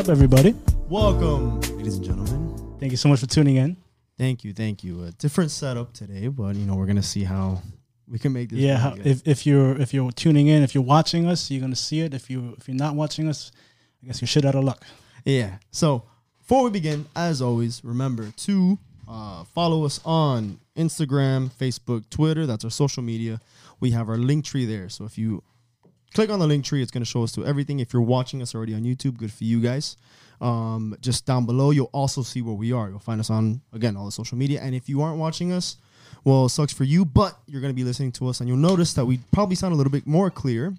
Up, everybody? Welcome, ladies and gentlemen. Thank you so much for tuning in. Thank you, thank you. A different setup today, but you know we're gonna see how we can make this. yeah, how, if, if you're if you're tuning in, if you're watching us, you're gonna see it. If you if you're not watching us, I guess you're shit out of luck. yeah. So before we begin, as always, remember to uh, follow us on Instagram, Facebook, Twitter. That's our social media. We have our Linktree there. So if you click on the Linktree, it's going to show us to everything. If you're watching us already on YouTube, good for you guys. Um, just down below, you'll also see where we are. You'll find us on again all the social media. And if you aren't watching us, well, it sucks for you, but you're going to be listening to us, and you'll notice that we probably sound a little bit more clear.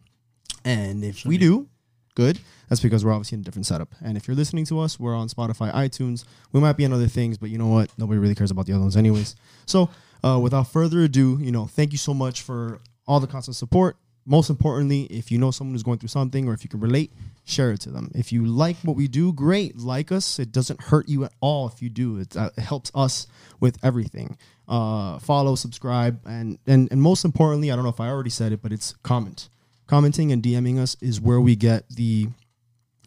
And if we do, good. That's because we're obviously in a different setup. And if you're listening to us, we're on Spotify, iTunes. We might be on other things, but you know what? Nobody really cares about the other ones, anyways. So, uh, without further ado, you know, thank you so much for all the constant support. Most importantly, if you know someone who's going through something or if you can relate, share it to them. If you like what we do, great. Like us. It doesn't hurt you at all if you do. It, uh, it helps us with everything. Uh, follow, subscribe, and, and and most importantly, I don't know if I already said it, but it's comment. Commenting and DMing us is where we get the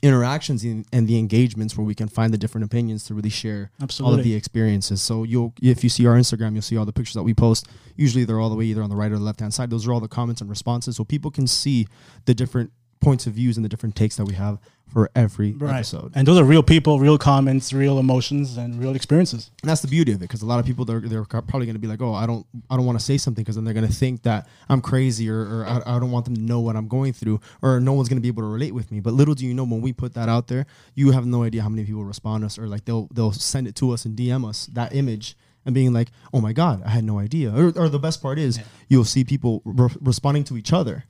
interactions in, and the engagements where we can find the different opinions to really share all of the experiences. So you'll if you see our Instagram, you'll see all the pictures that we post. Usually they're all the way either on the right or the left hand side. Those are all the comments and responses, so people can see the different points of views and the different takes that we have for every Right. episode. And those are real people, real comments, real emotions, and real experiences. And that's the beauty of it, because a lot of people they're, they're probably going to be like, "Oh, I don't, I don't want to say something," because then they're going to think that I'm crazy, or, or I, I don't want them to know what I'm going through, or no one's going to be able to relate with me. But little do you know, when we put that out there, you have no idea how many people respond to us, or like they'll they'll send it to us and DM us that image. And being like, oh my God, I had no idea. Or, or the best part is, you'll see people re- responding to each other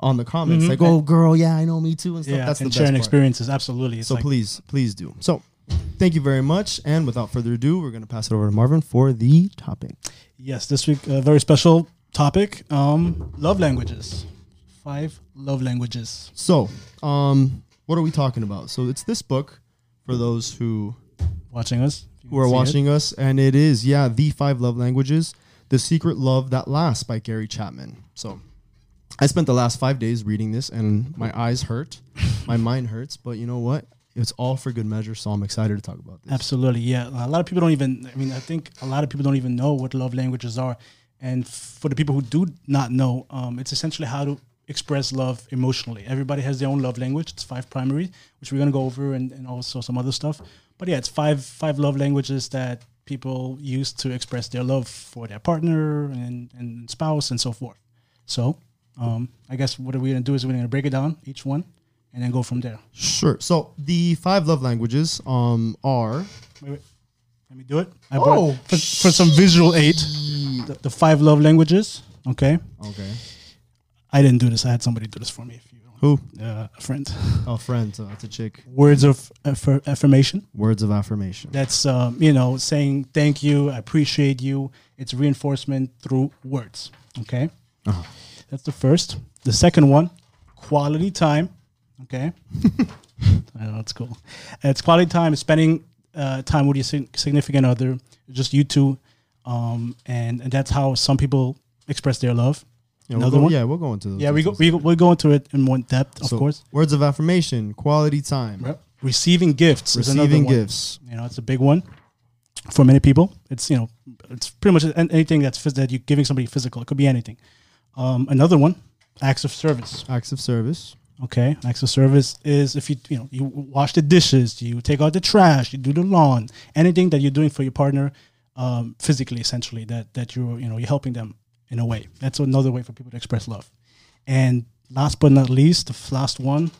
on the comments, Mhm. like, oh, girl, yeah, I know, me too, and stuff. Yeah, That's the and best sharing part. experiences. Absolutely. It's So like- please, please do. So thank you very much. And without further ado, we're going to pass it over to Marvin for the topic. Yes, this week a very special topic: um, love languages. Five love languages. So, um, what are we talking about? So it's this book for those who Watching us. Who are see it. watching us, and it is yeah, the five love languages, the secret love that lasts by Gary Chapman. So. I spent the last five days reading this, and my eyes hurt, my mind hurts. But you know what? It's all for good measure, so I'm excited to talk about this. Absolutely, yeah. A lot of people don't even. I mean, I think a lot of people don't even know what love languages are, and for the people who do not know, um, it's essentially how to express love emotionally. Everybody has their own love language. It's five primary, which we're gonna go over, and, and also some other stuff. But yeah, it's five five love languages that people use to express their love for their partner and, and spouse and so forth. So, um, I guess what we're gonna do is we're gonna break it down each one, and then go from there. Sure. So the five love languages um, are Wait, wait. Let me do it. I Oh, brought for, for some visual aid. The, the five love languages. Okay. okay. I didn't do this. I had somebody do this for me. If you Who? uh, a friend. Oh, friend. So that's a chick. Words of affir- affirmation. Words of affirmation. That's um, you know saying thank you, I appreciate you. It's reinforcement through words. Okay. Uh-huh. That's the first. The second one, quality time. Okay. I know it's cool. It's quality time, spending uh, time with your significant other, just you two, um, and, and that's how some people express their love. Yeah, we'll Another go, one? Yeah, we'll go into those. Yeah, we go, we we'll go into it in more depth, of So, course. Words of affirmation, quality time, Yep. Receiving gifts receiving gifts. You know, it's a big one for many people. It's you know, it's pretty much anything that's phys- that you're giving somebody physical. It could be anything. Um, another one, acts of service. Acts of service. Okay, acts of service is if you you know you wash the dishes, you take out the trash, you do the lawn, anything that you're doing for your partner, um, physically, essentially that that you're you know you're helping them in a way. That's another way for people to express love. And last but not least, the last one,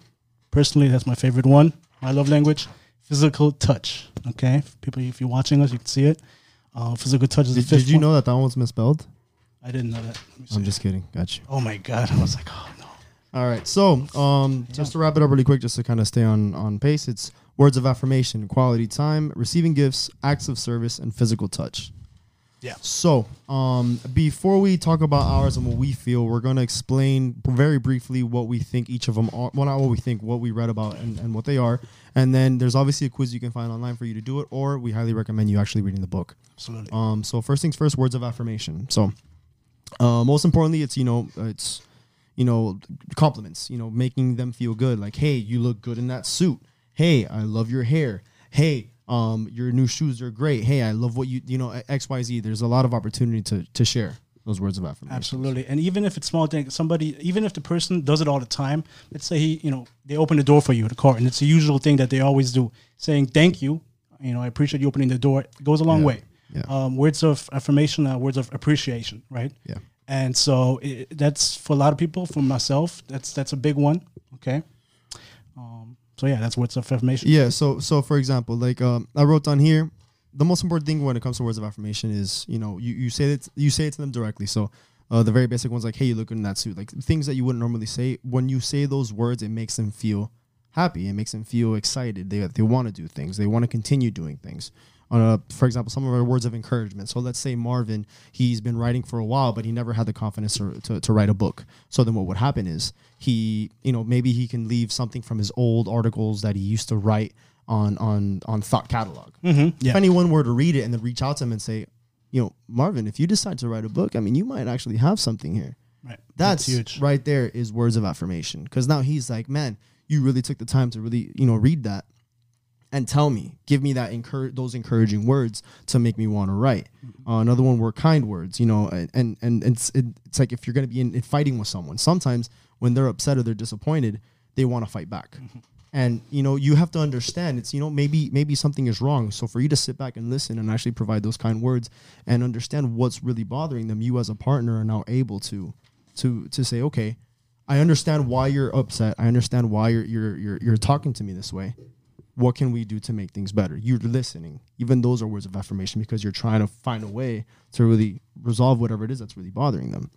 personally, that's my favorite one. My love language, physical touch. Okay, people, if you're watching us, you can see it. Uh, physical touch is Did, the fifth did you one. know that that one was misspelled? I didn't know that. I'm just kidding. Got you. Oh my god! I was like, oh no. All right. So, um, just to wrap it up really quick, just to kind of stay on on pace, it's words of affirmation, quality time, receiving gifts, acts of service, and physical touch. Yeah. So, um, before we talk about ours and what we feel, we're going to explain very briefly what we think each of them are. Well, not what we think, what we read about and, and what they are. And then there's obviously a quiz you can find online for you to do it, or we highly recommend you actually reading the book. Absolutely. Um, so first things first, words of affirmation. So, uh, most importantly, it's you know, it's you know, compliments. You know, making them feel good. Like, hey, you look good in that suit. hey, I love your hair. Hey, um, your new shoes are great. Hey, I love what you you know X Y Z. There's a lot of opportunity to to share those words of affirmation. Absolutely. And even if it's small thing, somebody, even if the person does it all the time, let's say he, you know, they open the door for you in the car, and it's a usual thing that they always do, saying thank you. You know, I appreciate you opening the door. It goes a long Yeah. way. Yeah. Um, words of affirmation are words of appreciation, right? Yeah. And so it, that's for a lot of people. For myself, that's that's a big one. Okay. Um, so yeah, that's words of affirmation. Yeah. So so for example, like um, I wrote down here, the most important thing when it comes to words of affirmation is you know you, you say it you say it to them directly. So uh, the very basic ones like hey you look good in that suit like things that you wouldn't normally say when you say those words it makes them feel happy it makes them feel excited they they want to do things they want to continue doing things uh, for example some of our words of encouragement. So let's say marvin he's been writing for a while but he never had the confidence to, to, to write a book. So then what would happen is he you know maybe he can leave something from his old articles that he used to write on on on thought catalog. Mhm, yeah. if anyone were to read it and then reach out to him and say you know marvin if you decide to write a book i mean you might actually have something here. Right. that's, huge. right there is words of affirmation. Because now he's like man you really took the time to really you know read that and tell me. Give me that encourage those encouraging words to make me want to write uh, another one were kind words you know and and, it's it, it's like if you're going to be in, in fighting with someone sometimes when they're upset or they're disappointed they want to fight back. And you know you have to understand it's you know maybe maybe something is wrong. So for you to sit back and listen and actually provide those kind words and understand what's really bothering them you as a partner are now able to to to say okay i understand why you're upset. I understand why you're you're you're, you're talking to me this way what can we do to make things better you're listening even those are words of affirmation because you're trying to find a way to really resolve whatever it is that's really bothering them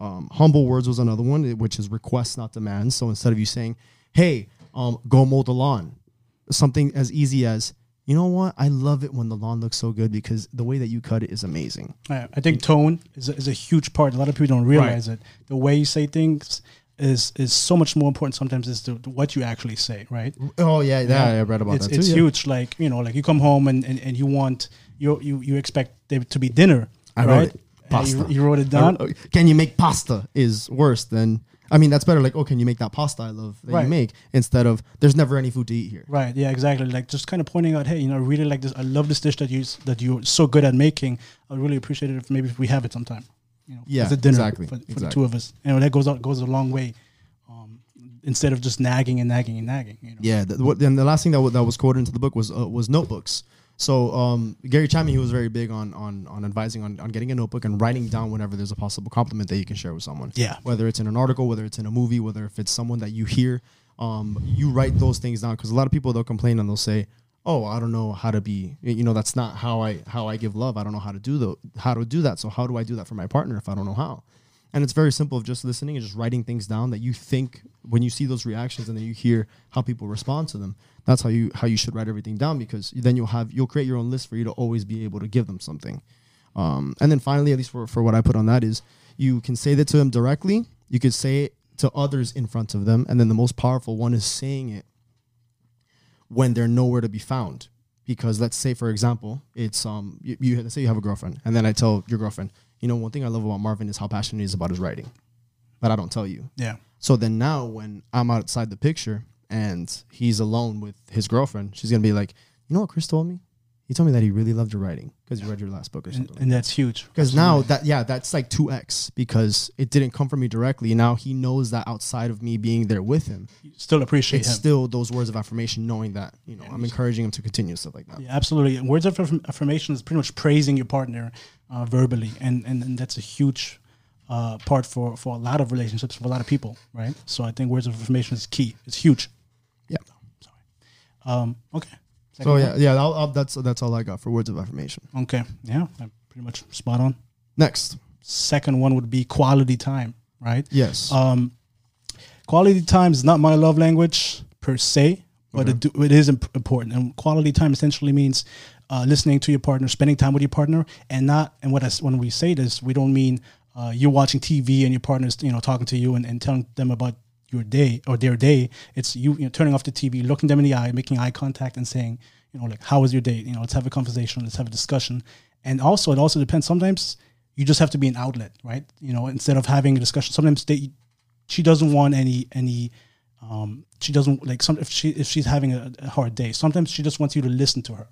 um, humble words was another one, eh, which is requests, not demands. So instead of you saying, "Hey, um, go mow the lawn," something as easy as, "You know what? I love it when the lawn looks so good because the way that you cut it is amazing." I think tone is a, is a huge part. A lot of people don't realize it. The way you say things is is so much more important sometimes is the, what you actually say, right? Oh yeah, yeah, I read about it's, that It's too. yeah. huge. Like you know, like you come home and, and, and you want you you you expect there to be dinner. I right? And You, Pasta. you wrote it down. wrote- oh, can you make pasta? Is worse than. I mean, that's better. Like, oh, can you make that pasta I love that Right. you make? Instead of there's never any food to eat here. Right. Yeah. Exactly. Like just kind of pointing out, hey, you know, I really like this. I love this dish that you that you're so good at making. I would really appreciate it if maybe if we have it sometime. You know, Yeah, as a dinner exactly, for, for the two of us. Know, that goes out goes a long way. Um, instead of just nagging and nagging and nagging. You know. Yeah. The, what, then the last thing that, w- that was quoted into the book was uh, was notebooks. So um, Gary Chapman, he was very big on on on advising on, on getting a notebook and writing down whenever there's a possible compliment that you can share with someone. Yeah. Whether it's in an article, whether it's in a movie, whether if it's someone that you hear, um, you write those things down because a lot of people they'll complain and they'll say, "Oh, I don't know how to be. You know, that's not how I how I give love. I don't know how to do the how to do that. So how do I do that for my partner if I don't know how?" And it's very simple of just listening and just writing things down that you think when you see those reactions and then you hear how people respond to them. That's how you how you should write everything down because then you'll have you'll create your own list for you to always be able to give them something. Um, and then finally, at least for, for what I put on that is you can say that to them directly. You could say it to others in front of them, and then the most powerful one is saying it when they're nowhere to be found. Because let's say, for example, it's um you, you let's say you have a girlfriend, and then I tell your girlfriend, you know, one thing I love about Marvin is how passionate he is about his writing, but I don't tell you. Yeah. So then now when I'm outside the picture and he's alone with his girlfriend, she's gonna be like, you know what Chris told me? He told me that he really loved your writing because you read your last book or And, something. and that's huge. Because now that yeah, that's like two x because it didn't come from me directly. Now he knows that outside of me being there with him, You still appreciate it's him. still those words of affirmation, knowing that you know I'm encouraging him to continue stuff like that. Yeah, absolutely. And words of affirm- affirmation is pretty much praising your partner uh, verbally, and, and and that's a huge uh, part for for a lot of relationships for a lot of people, right? So I think words of affirmation is key. It's huge. Yeah. Um, okay. So Second yeah, yeah, I'll, I'll, that's that's all I got for words of affirmation. Okay. Yeah, I'm pretty much spot on. Next, Second one would be quality time, right? yes, Um, quality time is not my love language per se, but it, do, it is imp- important. And quality time essentially means uh, listening to your partner, spending time with your partner, and not. And what I when we say this, we don't mean uh, you're watching TV and your partner's you know talking to you and, and telling them about your day or their day. It's you, you know, turning off the TV, looking them in the eye, making eye contact, and saying, you know, like, how was your day? You know, let's have a conversation, let's have a discussion. And also, it also depends. Sometimes you just have to be an outlet, right? You know, instead of having a discussion, sometimes they, she doesn't want any any Um, she doesn't like some if she if she's having a, a hard day. Sometimes she just wants you to listen to her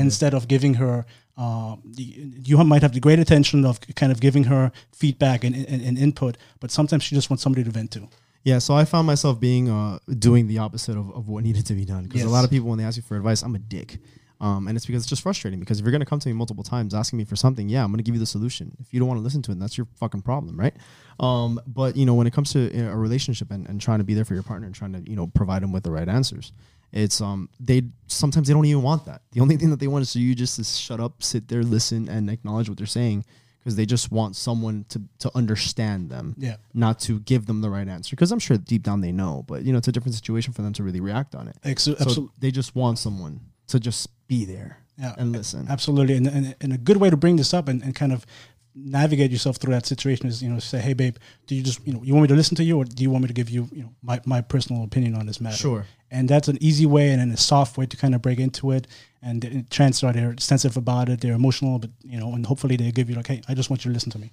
instead of giving her. Um, you might have the great intention of kind of giving her feedback and, and, and input, but sometimes she just wants somebody to vent to. Yeah, so I found myself being uh, doing the opposite of, of what needed to be done because Yes. a lot of people when they ask you for advice, I'm a dick, um, and it's because it's just frustrating. Because if you're gonna come to me multiple times asking me for something, yeah, I'm gonna give you the solution. If you don't want to listen to it, that's your fucking problem, right? Um, but you know, when it comes to uh, a relationship and, and trying to be there for your partner and trying to you know provide them with the right answers, it's um they sometimes they don't even want that. The only thing that they want is for you just to shut up, sit there, listen, and acknowledge what they're saying because they just want someone to to understand them Yeah. not to give them the right answer because I'm sure deep down they know, but you know it's a different situation for them to really react on it. Ex- So absolutely. they just want someone to just be there Yeah. and listen. Absolutely. And, and, and a good way to bring this up and, and kind of navigate yourself through that situation is, you know, say, hey, babe, do you just, you know, you want me to listen to you or do you want me to give you, you know, my, my personal opinion on this matter? Sure. And that's an easy way and then a soft way to kind of break into it. And the chances are they're sensitive about it, they're emotional, but, you know, and hopefully they give you like, hey, I just want you to listen to me,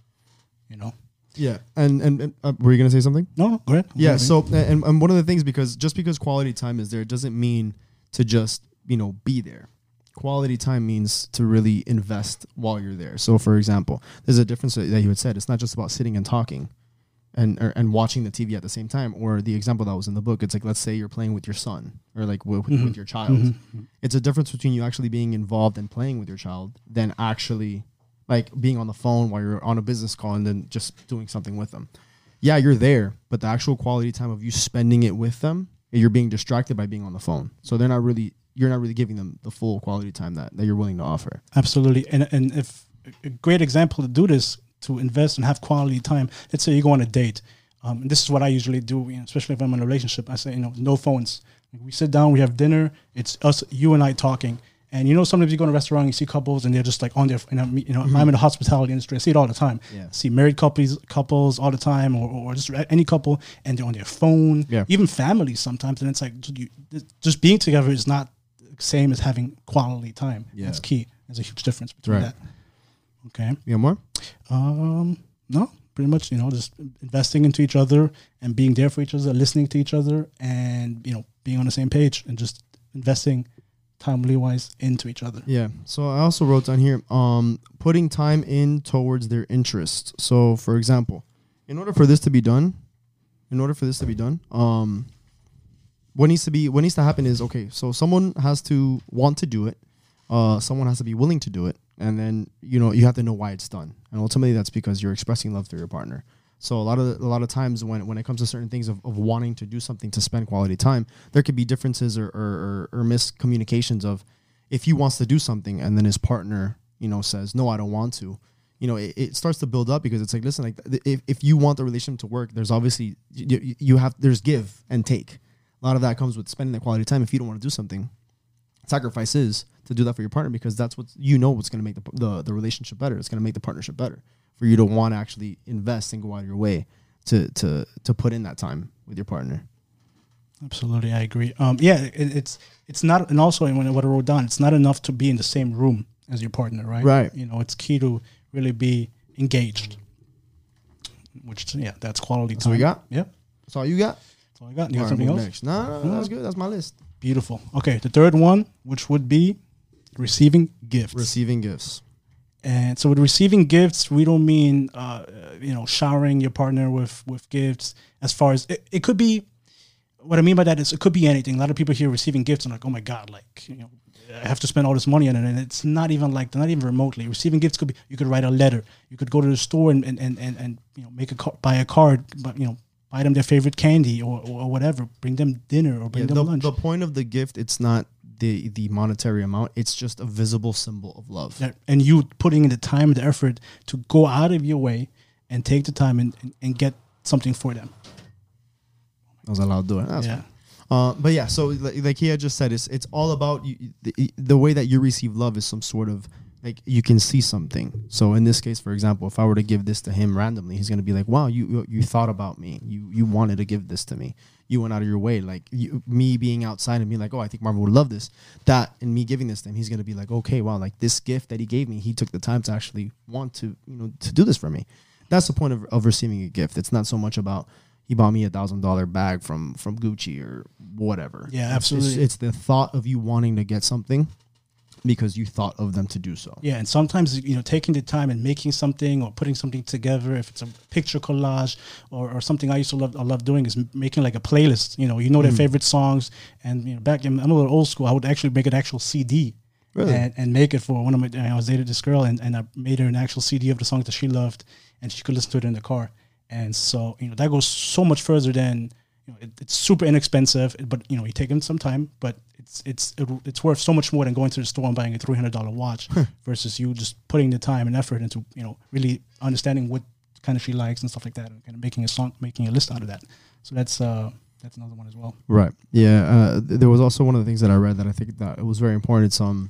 you know? Yeah, and and, and uh, were you gonna say something? No, no, go ahead. Yeah. So and, and one of the things because just because quality time is there, it doesn't mean to just you know be there. Quality time means to really invest while you're there. So, for example, there's a difference that you had said. It's not just about sitting and talking, and or, and watching the TV at the same time. Or the example that was in the book, it's like let's say you're playing with your son or like with, with, with your child. Mm-hmm. Mm-hmm. It's a difference between you actually being involved and playing with your child than actually like being on the phone while you're on a business call and then just doing something with them yeah, you're there, but the actual quality time of you spending it with them, you're being distracted by being on the phone. So they're not really, you're not really giving them the full quality time that, that you're willing to offer. Absolutely. And and if a great example to do this to invest and have quality time. Let's say you go on a date. Um, and this is what I usually do, you know, especially if I'm in a relationship. I say, you know, no phones. We sit down, we have dinner. It's us, you and I talking. And you know, sometimes you go to a restaurant, you see couples, and they're just like on their, you know, you know I'm in the hospitality industry. I see it all the time. Yeah. I see married couples, couples all the time, or, or just any couple, and they're on their phone. Yeah. Even families sometimes, and it's like you, just being together is not same as having quality time. Yeah. That's key. There's a huge difference between Right. that. Okay. Yeah, more? Um, no, pretty much, you know, just investing into each other and being there for each other, listening to each other, and you know, being on the same page and just investing timely wise into each other. Yeah. So I also wrote down here, um, putting time in towards their interests. So for example, in order for this to be done, in order for this to be done, um, what needs to be what needs to happen is okay. So someone has to want to do it. Uh, someone has to be willing to do it, and then you know you have to know why it's done. And ultimately, that's because you're expressing love through your partner. So a lot of a lot of times when when it comes to certain things of, of wanting to do something to spend quality time, there could be differences or, or, or, or miscommunications of if he wants to do something and then his partner you know says no I don't want to, you know it, it starts to build up because it's like listen like if, if you want the relationship to work, there's obviously you, you have there's give and take. A lot of that comes with spending that quality time. If you don't want to do something, sacrifice is to do that for your partner because that's what you know what's going to make the, the the relationship better. It's going to make the partnership better for you to want to actually invest and go out of your way to to to put in that time with your partner. Absolutely, I agree. Um, yeah, it, it's it's not, and also when what I wrote down, it's not enough to be in the same room as your partner, right? Right. You know, it's key to really be engaged. Which yeah, that's quality time. what we got? Yep, That's all you got. That's all I got. You got right, something else? Next. No, no, that's good. That's my list. Beautiful. Okay, the third one, which would be receiving gifts. Receiving gifts. And so with receiving gifts, we don't mean uh, you know showering your partner with with gifts. As far as it, it could be, what I mean by that is it could be anything. A lot of people here receiving gifts and like, oh my god, like you know, I have to spend all this money on it, and it's not even like not even remotely. Receiving gifts could be you could write a letter, you could go to the store and and and and, and you know make a car, buy a card, but you know buy them their favorite candy or or whatever, bring them dinner or bring Yeah, them the, lunch. the point of the gift, it's not the the monetary amount. It's just a visible symbol of love. that, and you putting in the time and the effort to go out of your way and take the time and, and, and get something for them. I was allowed to do it. That's yeah. fine. Uh, but yeah, so like, like he had just said, it's it's all about you, the, the way that you receive love is some sort of like you can see something. So in this case, for example, if I were to give this to him randomly, he's gonna be like, "Wow, you you, thought about me. You you wanted to give this to me. You went out of your way. Like you, me being outside and being like, oh, I think Marvin would love this. That and me giving this to him, he's gonna be like, okay, wow, like this gift that he gave me, he took the time to actually want to you know to do this for me. That's the point of, of receiving a gift. It's not so much about he bought me a thousand dollar bag from from Gucci or whatever. Yeah, It's- it's- absolutely. It's, the thought of you wanting to get something because you thought of them to do so. Yeah, and sometimes you know taking the time and making something or putting something together, if it's a picture collage or, or something I used to love, I love doing is making like a playlist. You know, you know their hmm. favorite songs, and you know back in I'm a little old school. I would actually make an actual CD. Really? And, and make it for one of my. I was dated this girl, and, and I made her an actual CD of the songs that she loved, and she could listen to it in the car. And so you know that goes so much further than you know it, it's super inexpensive, but you know you take in some time, but it's it's it, it's worth so much more than going to the store and buying a three hundred dollar watch versus you just putting the time and effort into you know really understanding what kind of she likes and stuff like that, and kind of making a song, making a list out of that. So that's uh that's another one as well. Right. Yeah. Uh, th- there was also one of the things that I read that I think that it was very important. It's um,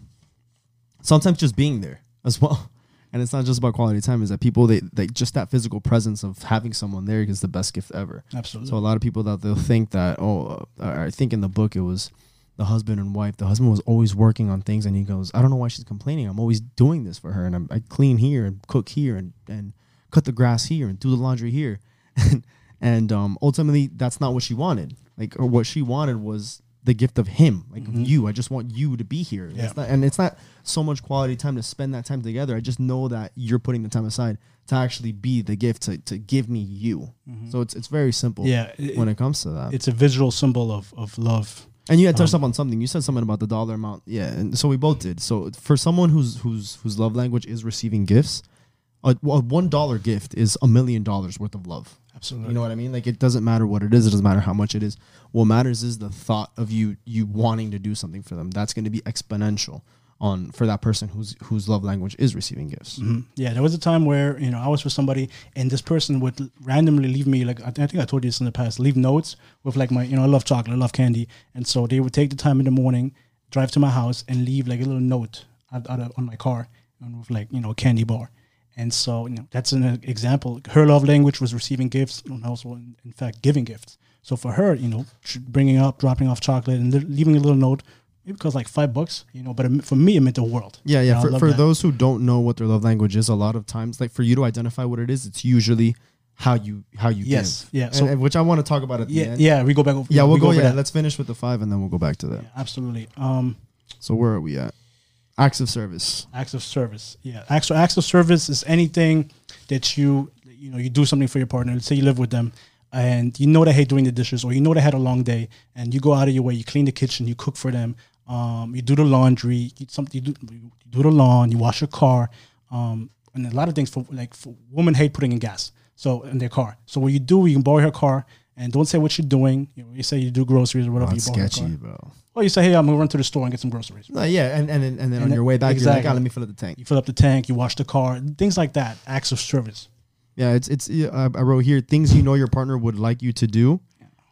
sometimes just being there as well, and it's not just about quality time. Is that people they they just that physical presence of having someone there is the best gift ever. Absolutely. So a lot of people that they'll think that oh, uh, I think in the book it was the husband and wife. The husband was always working on things, and he goes, I don't know why she's complaining. I'm always doing this for her, and I'm, I clean here and cook here and and cut the grass here and do the laundry here, and and um, ultimately that's not what she wanted. Like or what she wanted was the gift of him, like of mm-hmm. you. I just want you to be here. Yeah. It's not, and it's not so much quality time to spend that time together. I just know that you're putting the time aside to actually be the gift to, to give me you. Mm-hmm. So it's it's very simple yeah, it, when it comes to that. it's a visual symbol of of love. And you had touched um, up on something. You said something about the dollar amount. Yeah, and so we both did. So for someone whose whose whose love language is receiving gifts, a, a one dollar gift is a million dollars worth of love. Absolutely. You know what I mean? Like it doesn't matter what it is. It doesn't matter how much it is. What matters is the thought of you you wanting to do something for them. That's going to be exponential on for that person whose whose love language is receiving gifts. Mhm. Yeah, there was a time where you know I was with somebody, and this person would randomly leave me like I, th- I think I told you this in the past. Leave notes with like my you know I love chocolate, I love candy, and so they would take the time in the morning, drive to my house, and leave like a little note out, out of, on my car, and with like you know a candy bar. And so you know that's an example. Her love language was receiving gifts, and also in, fact giving gifts. So for her, you know, bringing up, dropping off chocolate, and leaving a little note, maybe cost like five bucks, you know. But it, for me, it meant the world. Yeah, yeah. For, for those who don't know what their love language is, a lot of times, like for you to identify what it is, it's usually how you how you Yes, give. yeah, And- so- and which I want to talk about at the Yeah, end. yeah, we go back. Over, Yeah, we'll we go. over Yeah, that. let's finish with the five, and then we'll go back to that. Yeah, absolutely. Um, So where are we at? Acts of service. acts of service. Yeah, acts, acts of service is anything that you you know you do something for your partner. Let's say you live with them, and you know they hate doing the dishes, or you know they had a long day, and you go out of your way, you clean the kitchen, you cook for them, um, you do the laundry, you, you, do, you do the lawn, you wash your car, um, and a lot of things for like for women hate putting in gas, so in their car. So what you do, you can borrow her car. And don't say what you're doing. You know, you say you do groceries or whatever. Oh, you sketchy, bro. Or you say, hey, I'm gonna run to the store and get some groceries. No, yeah, and and then- and then on And your way back, you're like, exactly. ah, let me fill up the tank. You fill up the tank, you wash the car, things like that. Acts of service. Yeah, it's it's. yeah, I, wrote here things you know your partner would like you to do,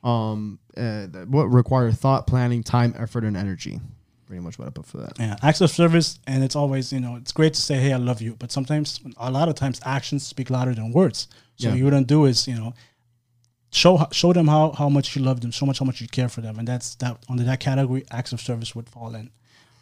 um, uh, that- what require thought, planning, time, effort, and energy. Pretty much what I put for that. Yeah, acts of service, and it's always you know it's great to say, hey, I love you, but sometimes a lot of times actions speak louder than words. So Yeah. what you don't do is you know show show them how how much you love them, so much how much you care for them, and that's that under that category, acts of service would fall in.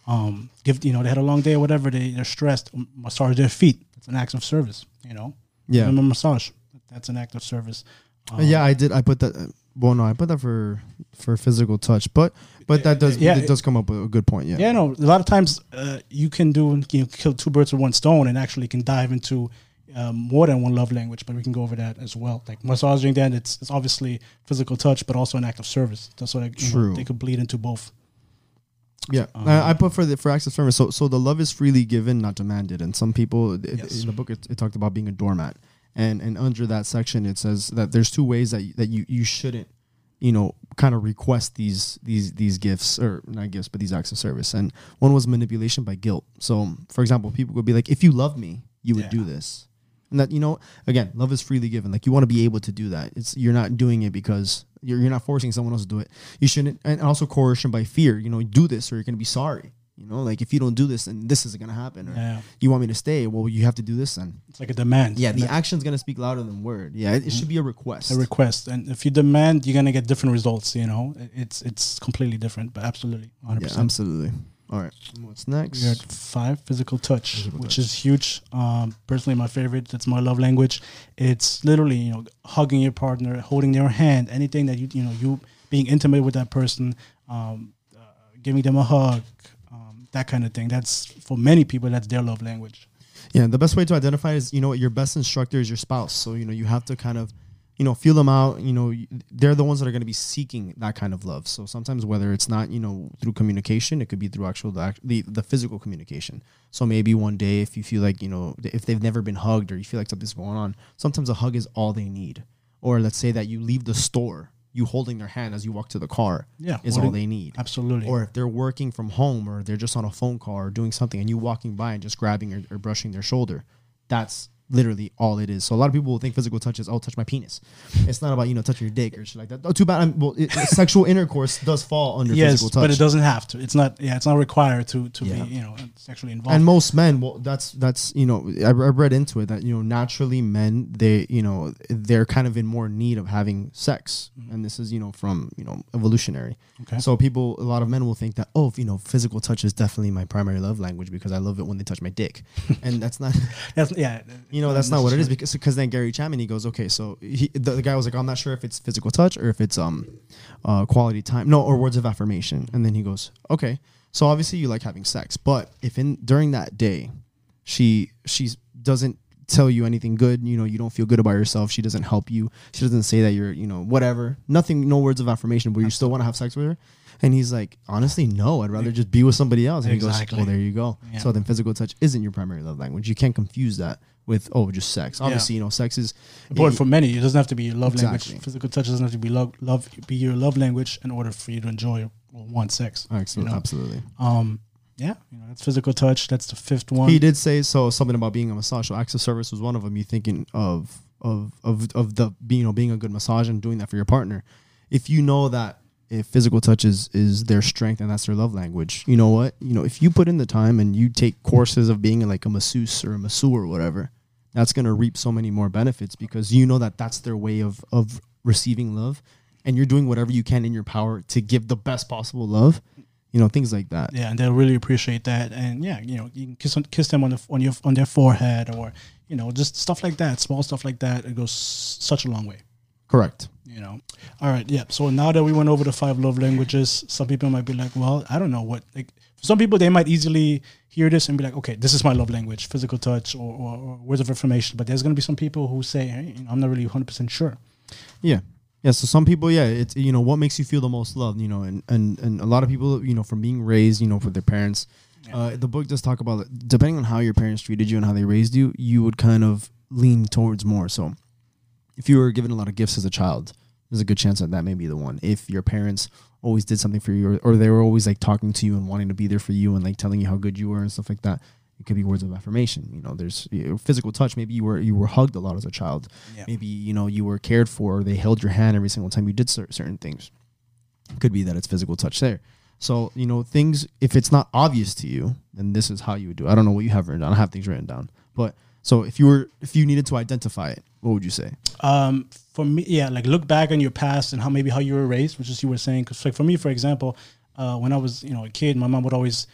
Um, give you know they had a long day or whatever, they they're stressed. um, Massage their feet. It's an act of service. You know, Yeah, give them a massage. That's an act of service. Um, Uh, yeah, I did. I put that. uh, Well, no, I put that for for physical touch, but but that does Yeah, it does come up with a good point. Yeah, Yeah, no. A lot of times, uh, you can do you know, kill two birds with one stone, and actually can dive into um, more than one love language. But we can go over that as well. Like massaging, then it's it's obviously physical touch, but also an act of service. That's what I, you know, they could bleed into both. Yeah, Um, I, I put for the for acts of service. So so the love is freely given, not demanded. And some people it- Yes. in the book it, it talked about being a doormat, and and under that section it says that there's two ways that you, that you you shouldn't, you know, kind of request these these these gifts or not gifts, but these acts of service. And one was manipulation by guilt. So for example, people would be like, if you love me, you would Yeah. do this. And that you know, again, love is freely given. Like you want to be able to do that. It's you're not doing it because you're, you're not forcing someone else to do it. You shouldn't, and also coercion by fear. You know, do this or you're gonna be sorry. You know, like if you don't do this, then this isn't gonna happen. Or Yeah, you want me to stay, well, you have to do this then. it's like a demand. Yeah, the action's gonna speak louder than word. Yeah, it, it mm-hmm. should be a request. a request, and if you demand, you're gonna get different results. You know, it's it's completely different, but absolutely, 100. yeah, percent absolutely. All right. What's next? We're at five, physical touch, Physical which touch. is huge. Um, personally, my favorite. That's my love language. It's literally, you know, hugging your partner, holding their hand, anything that you, you know, you being intimate with that person, um, uh, giving them a hug, um, that kind of thing. That's for many people. That's their love language. Yeah, the best way to identify is you know what your best instructor is your spouse. So you know you have to kind of you know feel them out. You know they're the ones that are going to be seeking that kind of love. So sometimes whether it's not you know through communication, it could be through actual the the, the physical communication. So maybe one day if you feel like you know if they've never been hugged or you feel like something's going on, sometimes a hug is all they need. Or let's say that you leave the store, you holding their hand as you walk to the car Yeah, is all they need. Absolutely. Or if they're working from home or they're just on a phone call or doing something and you walking by and just grabbing or, or brushing their shoulder, that's literally all it is. So a lot of people will think physical touch is, oh, touch my penis. It's not about, you know, touching your dick or shit like that. Oh, too bad. I'm, well, it, sexual intercourse does fall under yes, physical touch. but it doesn't have to. It's not. Yeah, it's not required to to Yeah. be you know sexually involved. and most men well that's that's you know I, I read into it that you know naturally men they you know they're kind of in more need of having sex mm-hmm. and this is you know from you know evolutionary Okay. so people a lot of men will think that oh you know physical touch is definitely my primary love language because i love it when they touch my dick and that's not That's, yeah. You know that's not what it is because because then gary chapman he goes okay so he, the, the guy was like i'm not sure if it's physical touch or if it's um uh quality time no or words of affirmation and then he goes okay so obviously you like having sex but if in during that day she she doesn't tell you anything good you know you don't feel good about yourself she doesn't help you she doesn't say that you're you know whatever nothing no words of affirmation but you still want to have sex with her and he's like honestly no i'd rather just be with somebody else and he Exactly. goes well there you go Yeah. so then physical touch isn't your primary love language you can't confuse that with oh just sex obviously you know sex is important for many. It doesn't have to be your love Exactly. language. Physical touch doesn't have to be love, love be your love language in order for you to enjoy or want sex. absolutely, you know? absolutely. Um, yeah, you know that's physical touch. That's the fifth one. He did say so something about being a massage. So acts of service was one of them. You thinking of of of of the you know being a good massage and doing that for your partner. If you know that if physical touch is is their strength and that's their love language, you know what? You know if you put in the time and you take courses of being like a masseuse or a masseur or whatever, that's gonna reap so many more benefits because you know that that's their way of of receiving love, and you're doing whatever you can in your power to give the best possible love. You know things like that. yeah, and they'll really appreciate that. And yeah, you know, you can kiss on, kiss them on the on your on their forehead or you know just stuff like that, small stuff like that. It goes such a long way. Correct. you know all right yeah so now that we went over the five love languages some people might be like well i don't know what like for some people they might easily hear this and be like okay this is my love language physical touch or, or, or words of affirmation but there's going to be some people who say hey i'm not really 100% sure Yeah. Yeah. So some people, yeah, it's you know what makes you feel the most loved, you know, and and and a lot of people, you know, from being raised, you know, with their parents. Uh, the book does talk about depending on how your parents treated you and how they raised you, you would kind of lean towards more. So if you were given a lot of gifts as a child, there's a good chance that that may be the one. If your parents always did something for you, or, or they were always like talking to you and wanting to be there for you and like telling you how good you were and stuff like that, it could be words of affirmation. You know, there's physical touch. Maybe you were you were hugged a lot as a child. Yeah. Maybe you know you were cared for. Or they held your hand every single time you did cer- certain things. It Could be that it's physical touch there. So you know things. If it's not obvious to you, then this is how you would do. it. I don't know what you have written down. I have things written down, but so if you were if you needed to identify it, what would you say? um for me yeah like look back on your past and how maybe how you were raised which is you were saying because like for me for example uh when i was you know a kid my mom would always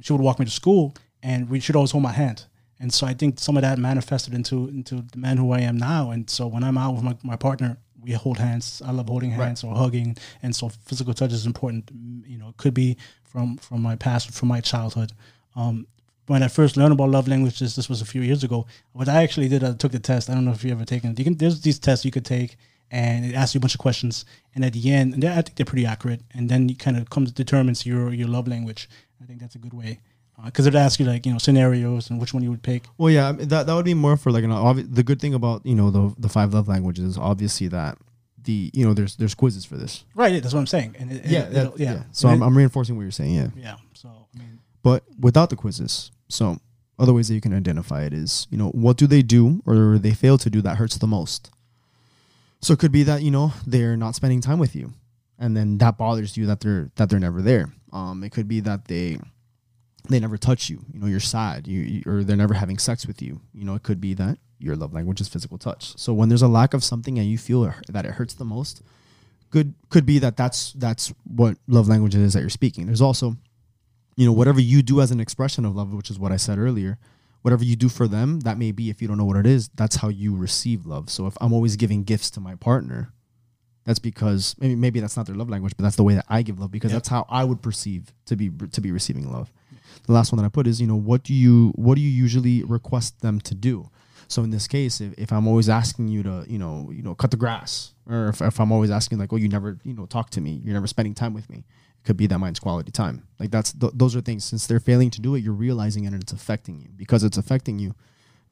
she would walk me to school and we should always hold my hand and so i think some of that manifested into into the man who i am now and so when i'm out with my, my partner we hold hands i love holding hands or hugging and so physical touch is important you know it could be from from my past from my childhood um when I first learned about love languages, this was a few years ago. What I actually did, I took the test. I don't know if you ever taken it. You can, there's these tests you could take, and it asks you a bunch of questions. And at the end, and I think they're pretty accurate. And then you kind of comes determines your your love language. I think that's a good way because it asks you like you know scenarios and which one you would pick. Well, yeah, I mean, that that would be more for like an obvi- the good thing about you know the the five love languages is obviously that the you know there's there's quizzes for this. Right, that's what I'm saying. And it, Yeah, it, that, yeah. yeah. So And I'm, it- I'm reinforcing what you're saying. Yeah, yeah. So I mean, but without the quizzes, so other ways that you can identify it is you know what do they do or they fail to do that hurts the most. So it could be that you know they're not spending time with you, and then that bothers you that they're that they're never there. Um, it could be that they they never touch you. You know, you're sad. You, you or they're never having sex with you. You know, it could be that your love language is physical touch. So when there's a lack of something and you feel that it hurts the most, good could be that that's that's what love language is that you're speaking. There's also you know, whatever you do as an expression of love, which is what I said earlier, whatever you do for them, that may be if you don't know what it is, that's how you receive love. So if I'm always giving gifts to my partner, that's because maybe maybe that's not their love language, but that's the way that I give love because Yeah. that's how I would perceive to be to be receiving love. The last one that I put is, you know, what do you what do you usually request them to do? So in this case, if, if I'm always asking you to, you know, you know, cut the grass, or if, if I'm always asking like, oh, you never, you know, talk to me, you're never spending time with me, it could be that mine's quality time. Like that's th- those are things. Since they're failing to do it, you're realizing it and it's affecting you because it's affecting you.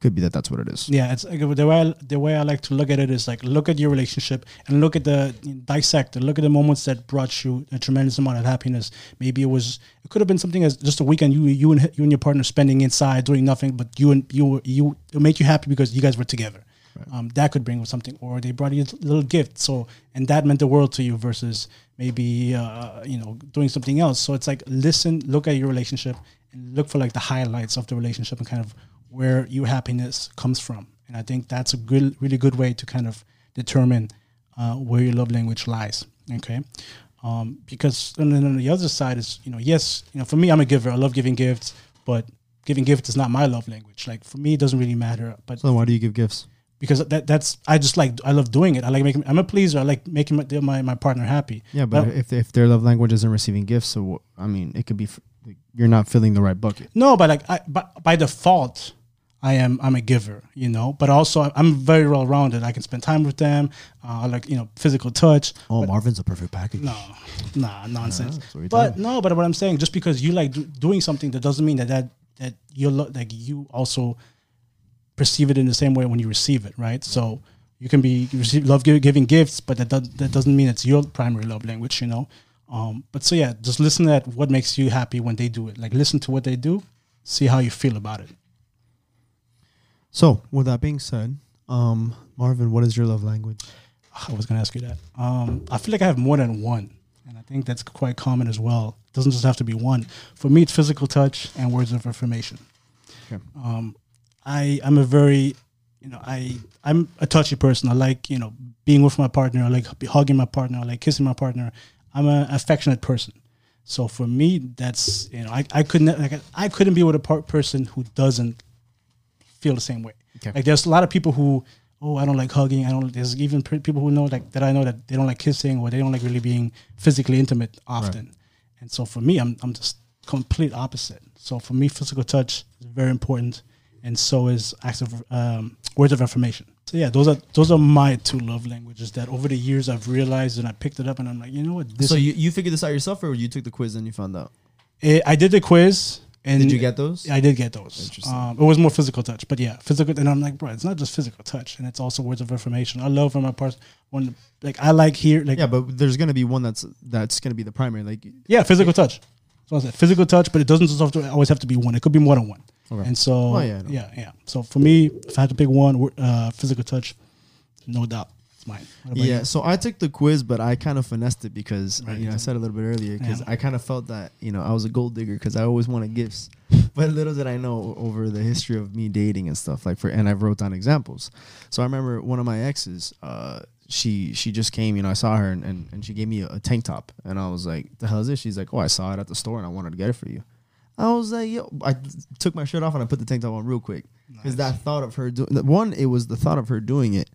Could be that that's what it is. Yeah, it's like the way I, the way I like to look at it is like look at your relationship and look at the dissect it. Look at the moments that brought you a tremendous amount of happiness. Maybe it was it could have been something as just a weekend you you and you and your partner spending inside doing nothing, but you and you you it make you happy because you guys were together. Um, that could bring something, or they brought you a little gift. So and that meant the world to you versus maybe uh, you know doing something else. So it's like listen, look at your relationship and look for like the highlights of the relationship and kind of where your happiness comes from. And I think that's a good, really good way to kind of determine uh, where your love language lies. Okay. Um, because and then on the other side is, you know, yes, you know, for me, I'm a giver. I love giving gifts, but giving gifts is not my love language. Like for me, it doesn't really matter. But So why do you give gifts? because that that's I just like I love doing it. I like making. I'm a pleaser. I like making my my, my partner happy. Yeah, but Well- if if their love language isn't receiving gifts, so I mean, it could be f- you're not filling the right bucket. No, but like I, by, by default, I am I'm a giver, you know. But also I'm very well rounded. I can spend time with them. Uh, I like you know physical touch. Oh, Marvin's a perfect package. No, nah, nonsense. that's but telling no, but what I'm saying, just because you like do, doing something, that doesn't mean that that that you lo- like you also perceive it in the same way when you receive it, right? So you can be you receive love gi- giving gifts, but that does, that doesn't mean it's your primary love language, you know. Um, but so yeah, just listen at what makes you happy when they do it. Like listen to what they do, see how you feel about it. So, with that being said, um, Marvin, what is your love language? I was gonna ask you that. Um, I feel like I have more than one, and I think that's quite common as well. It doesn't just have to be one. For me, it's physical touch and words of affirmation. Okay. Um, I I'm a very, you know, I I'm a touchy person. I like you know being with my partner. I like hugging my partner. I like kissing my partner. I'm an affectionate person. So for me, that's you know I, I couldn't like I couldn't be with a par- person who doesn't feel the same way. Okay. Like there's a lot of people who, oh, I don't like hugging. I don't. There's even people who know like that I know that they don't like kissing or they don't like really being physically intimate often. And so for me, I'm I'm just complete opposite. So for me, physical touch is very important, and so is acts of um, words of affirmation. So yeah, those are those are my two love languages that over the years I've realized and I picked it up and I'm like, you know what? So you, you figured this out yourself, or you took the quiz and you found out? Eh, I did the quiz. And Did you get those? I did get those. Interesting. Um, it was more physical touch, but yeah, physical. And I'm like, bro, it's not just physical touch, and it's also words of affirmation. I love when my part when like I like here like Yeah, but there's gonna be one that's that's gonna be the primary. Like, yeah, physical touch. So I said physical touch, but it doesn't just have to always have to be one. It could be more than one. Okay. And so Oh, yeah, yeah, yeah. So for me, if I had to pick one, uh, physical touch, no doubt, it's mine. Yeah. you? So I took the quiz, but I kind of finessed it because Right. you know I said a little bit earlier because Yeah. I kind of felt that you know I was a gold digger because I always wanted gifts. but little did I know over the history of me dating and stuff like for and I wrote down examples. So I remember one of my exes. Uh, she she just came, you know, I saw her and, and, and she gave me a, a tank top and I was like, the hell is this? She's like, oh, I saw it at the store and I wanted to get it for you. I was like, yo, I took my shirt off and I put the tank top on real quick because that thought of her doing one, it was the thought of her doing it.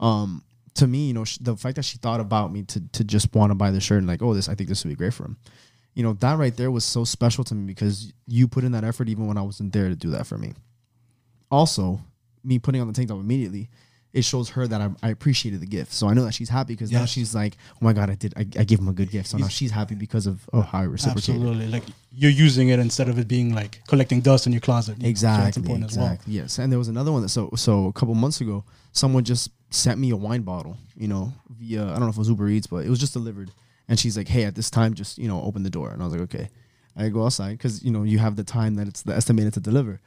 Um, to me, you know, sh- the fact that she thought about me to to just want to buy the shirt and like, oh, this, I think this would be great for him. You know, that right there was so special to me because you put in that effort even when I wasn't there to do that for me. Also, me putting on the tank top immediately, it shows her that I, I appreciated the gift. So I know that she's happy because now she's like, oh my god, I did, I, I gave him a good gift. So now she's happy because of oh how I reciprocated. Absolutely, like you're using it instead of it being like collecting dust in your closet. you know, so Exactly. important exactly. Yes. And there was another one that so so a couple months ago, someone just sent me a wine bottle, you know, via I don't know if it was Uber Eats, but it was just delivered. And she's like, Hey, at this time, just, you know, open the door. And I was like, Okay. I go outside because, you know, you have the time that it's the estimated to deliver.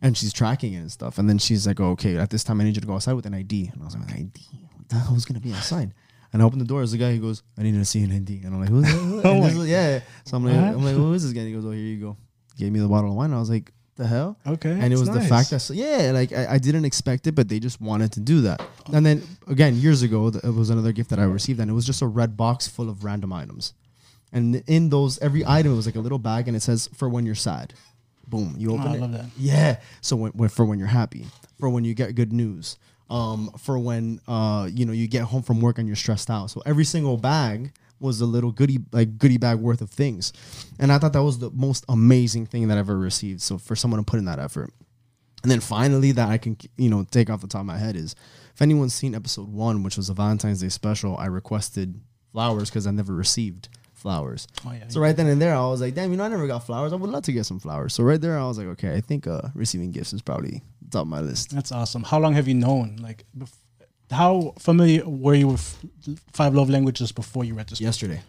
And she's tracking it and stuff. And then she's like, oh, okay, at this time I need you to go outside with an ID. And I was like, an ID? What the hell is gonna be outside? And I open the door. There's a guy who goes, I need to see an ID. And I'm like, who's? Oh this yeah. So I'm like, What? I'm like, who is this guy? And he goes, oh, here you go. Gave me the bottle of wine. I was like, the hell? Okay, and it was that's the fact that so, yeah like I, I didn't expect it but they just wanted to do that and then again years ago it was another gift that i received and it was just a red box full of random items and in those every item was like a little bag, and it says for when you're sad. Boom, you open Oh, I it. love that. Yeah. So when, when for when you're happy, for when you get good news, um, for when uh you know you get home from work and you're stressed out. So every single bag was a little goodie like goodie bag worth of things, and I thought that was the most amazing thing that I've ever received. So for someone to put in that effort, and then finally that I can you know take off the top of my head is if anyone's seen episode one, which was a Valentine's Day special, I requested flowers because I never received flowers. Oh, yeah, So right then and there, I was like, damn, you know, I never got flowers. I would love to get some flowers. So right there, I was like, okay, I think uh, receiving gifts is probably top of my list. That's awesome. How long have you known? Like, bef- how familiar were you with five love languages before you read this? book? Yesterday,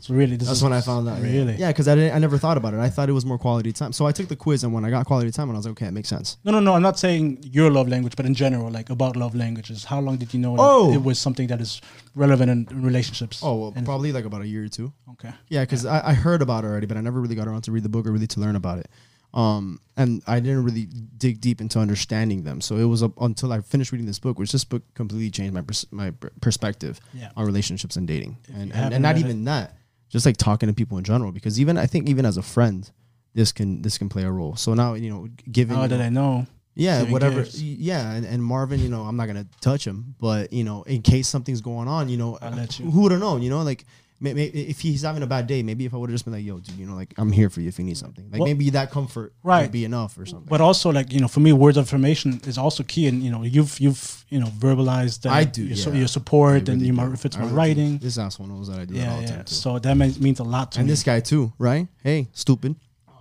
So really, this that's is when I found out. Really? Yeah, because I didn't, I never thought about it. I thought it was more quality time. So I took the quiz, and when I got quality time, and I was like, okay, it makes sense. No, no, no. I'm not saying your love language, but in general, like about love languages. How long did you know that Oh. it was something that is relevant in, relationships? Oh, well, And- probably like about a year or two. okay. Yeah, because I, I heard about it already, but I never really got around to read the book or really to learn about it. Um, and I didn't really dig deep into understanding them. So it was up until I finished reading this book, which this book completely changed my pers- my perspective Yeah. on relationships and dating, If and and, and not read it- even that, just like talking to people in general. Because even I think even as a friend, this can this can play a role. So now you know, given How you did I know? yeah, giving whatever. gifts. Yeah, and, and Marvin, you know, I'm not gonna touch him, but you know, in case something's going on, you know, I'll let you. who would have known? You know, like may, if he's having a bad day, maybe if I would have just been like, "Yo, dude, you know, like I'm here for you if you need something." Like Well- maybe that comfort Right. would be enough or something. But also, like you know, for me, words of affirmation is also key. And you know, you've you've you know verbalized that I do, your, yeah. your support I and really you do. might if it's my really writing. This asshole knows that I do Yeah, the yeah. So that means, means a lot to and me. And this guy too, right? Hey, stupid.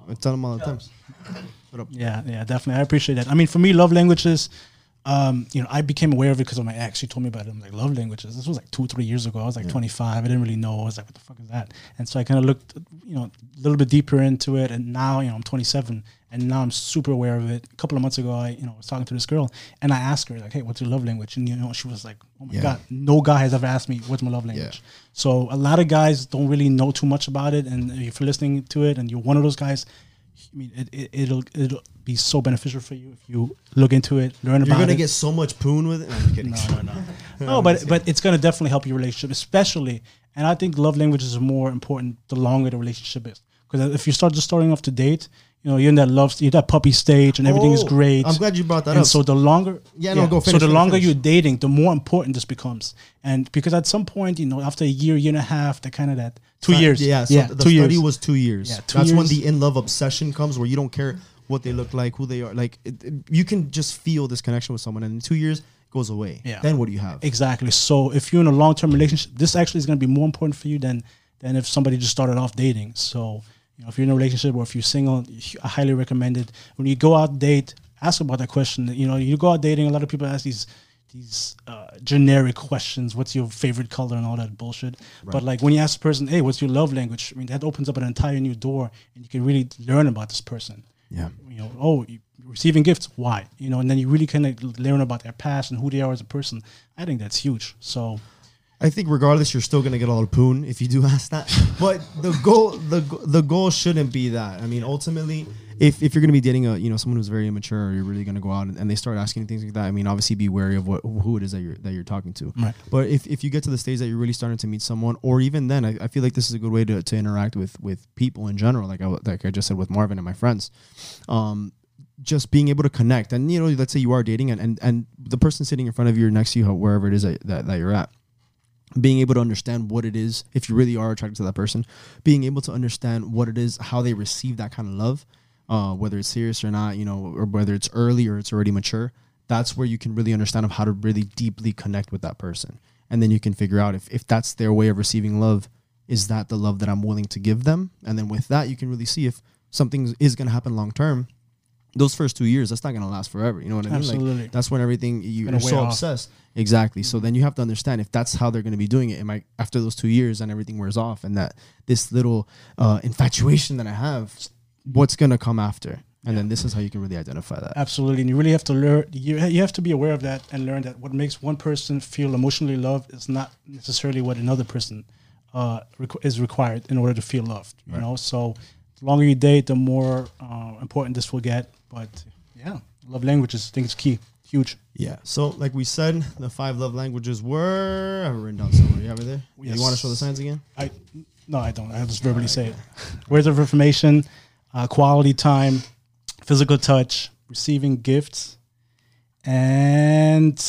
I tell him all the time. Yeah, yeah, definitely. I appreciate that. I mean, for me, love languages. Um, you know, I became aware of it because of my ex. She told me about it. I'm like, love languages. This was like two, three years ago. I was like 25. I didn't really know. I was like, what the fuck is that? And so I kind of looked, you know, a little bit deeper into it. And now, you know, I'm 27, and now I'm super aware of it. A couple of months ago, I, you know, was talking to this girl, and I asked her like, hey, what's your love language? And you know, she was like, oh my Yeah. god, no guy has ever asked me what's my love language. So a lot of guys don't really know too much about it. And if you're listening to it, and you're one of those guys. I mean, it, it, it'll it'll be so beneficial for you if you look into it, learn You're about it. You're gonna get so much poon with it. No, I'm kidding. no, no, no, no. But but it's gonna definitely help your relationship, especially. And I think love languages are more important the longer the relationship is. Because if you start just starting off to date, you know, you're in that love, you're that puppy stage, and everything is Oh, great. I'm glad you brought that and up. so the longer, Yeah, no, go So finish, the finish, longer finish. you're dating, the more important this becomes. And because at some point, you know, after a year, year and a half, the kind of that two years, Yeah, so yeah, the two study years. was two years. Yeah, two That's when the in love obsession comes, where you don't care what they look like, who they are. Like it, it- you can just feel this connection with someone, and in two years it goes away. Yeah. Then what do you have? Exactly. So if you're in a long term relationship, this actually is going to be more important for you than than if somebody just started off dating. So you know, if you're in a relationship or if you're single, I highly recommend it. When you go out date, ask about that question. You know, you go out dating. A lot of people ask these these uh, generic questions. What's your favorite color and all that bullshit. But like when you ask a person, hey, what's your love language? I mean, that opens up an entire new door, and you can really learn about this person Yeah. you know, oh, receiving gifts, why? You know, and then you really kind of learn about their past and who they are as a person. I think that's huge. So, I think regardless, you're still gonna get all the poon if you do ask that. But the goal, the the goal shouldn't be that. I mean, ultimately, if, if you're gonna be dating a you know someone who's very immature, or you're really gonna go out and, and they start asking things like that. I mean, obviously, be wary of what who it is that you're that you're talking to. Right. But if, if you get to the stage that you're really starting to meet someone, or even then, I, I feel like this is a good way to, to interact with with people in general. Like I like I just said with Marvin and my friends. Um, just being able to connect and you know let's say you are dating and and, and the person sitting in front of you or next to you wherever it is that, that, that you're at being able to understand what it is if you really are attracted to that person being able to understand what it is how they receive that kind of love uh, whether it's serious or not you know or whether it's early or it's already mature that's where you can really understand of how to really deeply connect with that person. And then you can figure out if, if that's their way of receiving love is that the love that i'm willing to give them? And then with that you can really see if something is going to happen long term. Those first two years that's not going to last forever you know what i mean? Absolutely. like that's when everything you, wear so off. obsessed. Exactly. So then you have to understand if that's how they're going to be doing it. It might after those two years and everything wears off and that this little uh, infatuation that i have what's going to come after and then this is how you can really identify that absolutely. And you really have to learn, you, you have to be aware of that and learn that what makes one person feel emotionally loved is not necessarily what another person uh, requ- is required in order to feel loved. You know, so the longer you date, the more uh, important this will get. But yeah, love languages, I think it's key, huge. yeah so like we said the five love languages were i have it written down somewhere you have it there Yes. you want to show the signs again I No, I don't. I just verbally say it. Words of affirmation, uh, quality time, physical touch, receiving gifts, and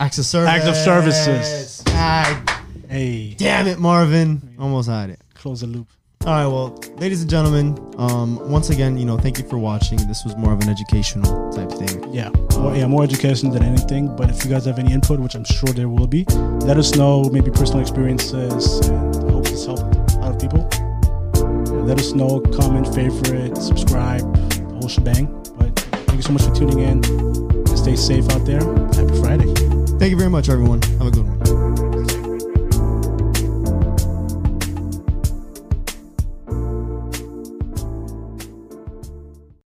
Acts of service. Acts of services. Hey, damn it, Marvin. Almost had it. close the loop. All right, well, ladies and gentlemen, um, once again, you know, thank you for watching. This was more of an educational type thing. Yeah, more, yeah, more education than anything. But if you guys have any input, which I'm sure there will be, let us know. Maybe personal experiences, and I hope this helped let us know. Comment, favorite, subscribe, the whole shebang. But thank you so much for tuning in. And stay safe out there. Happy Friday. Thank you very much, everyone. Have a good one.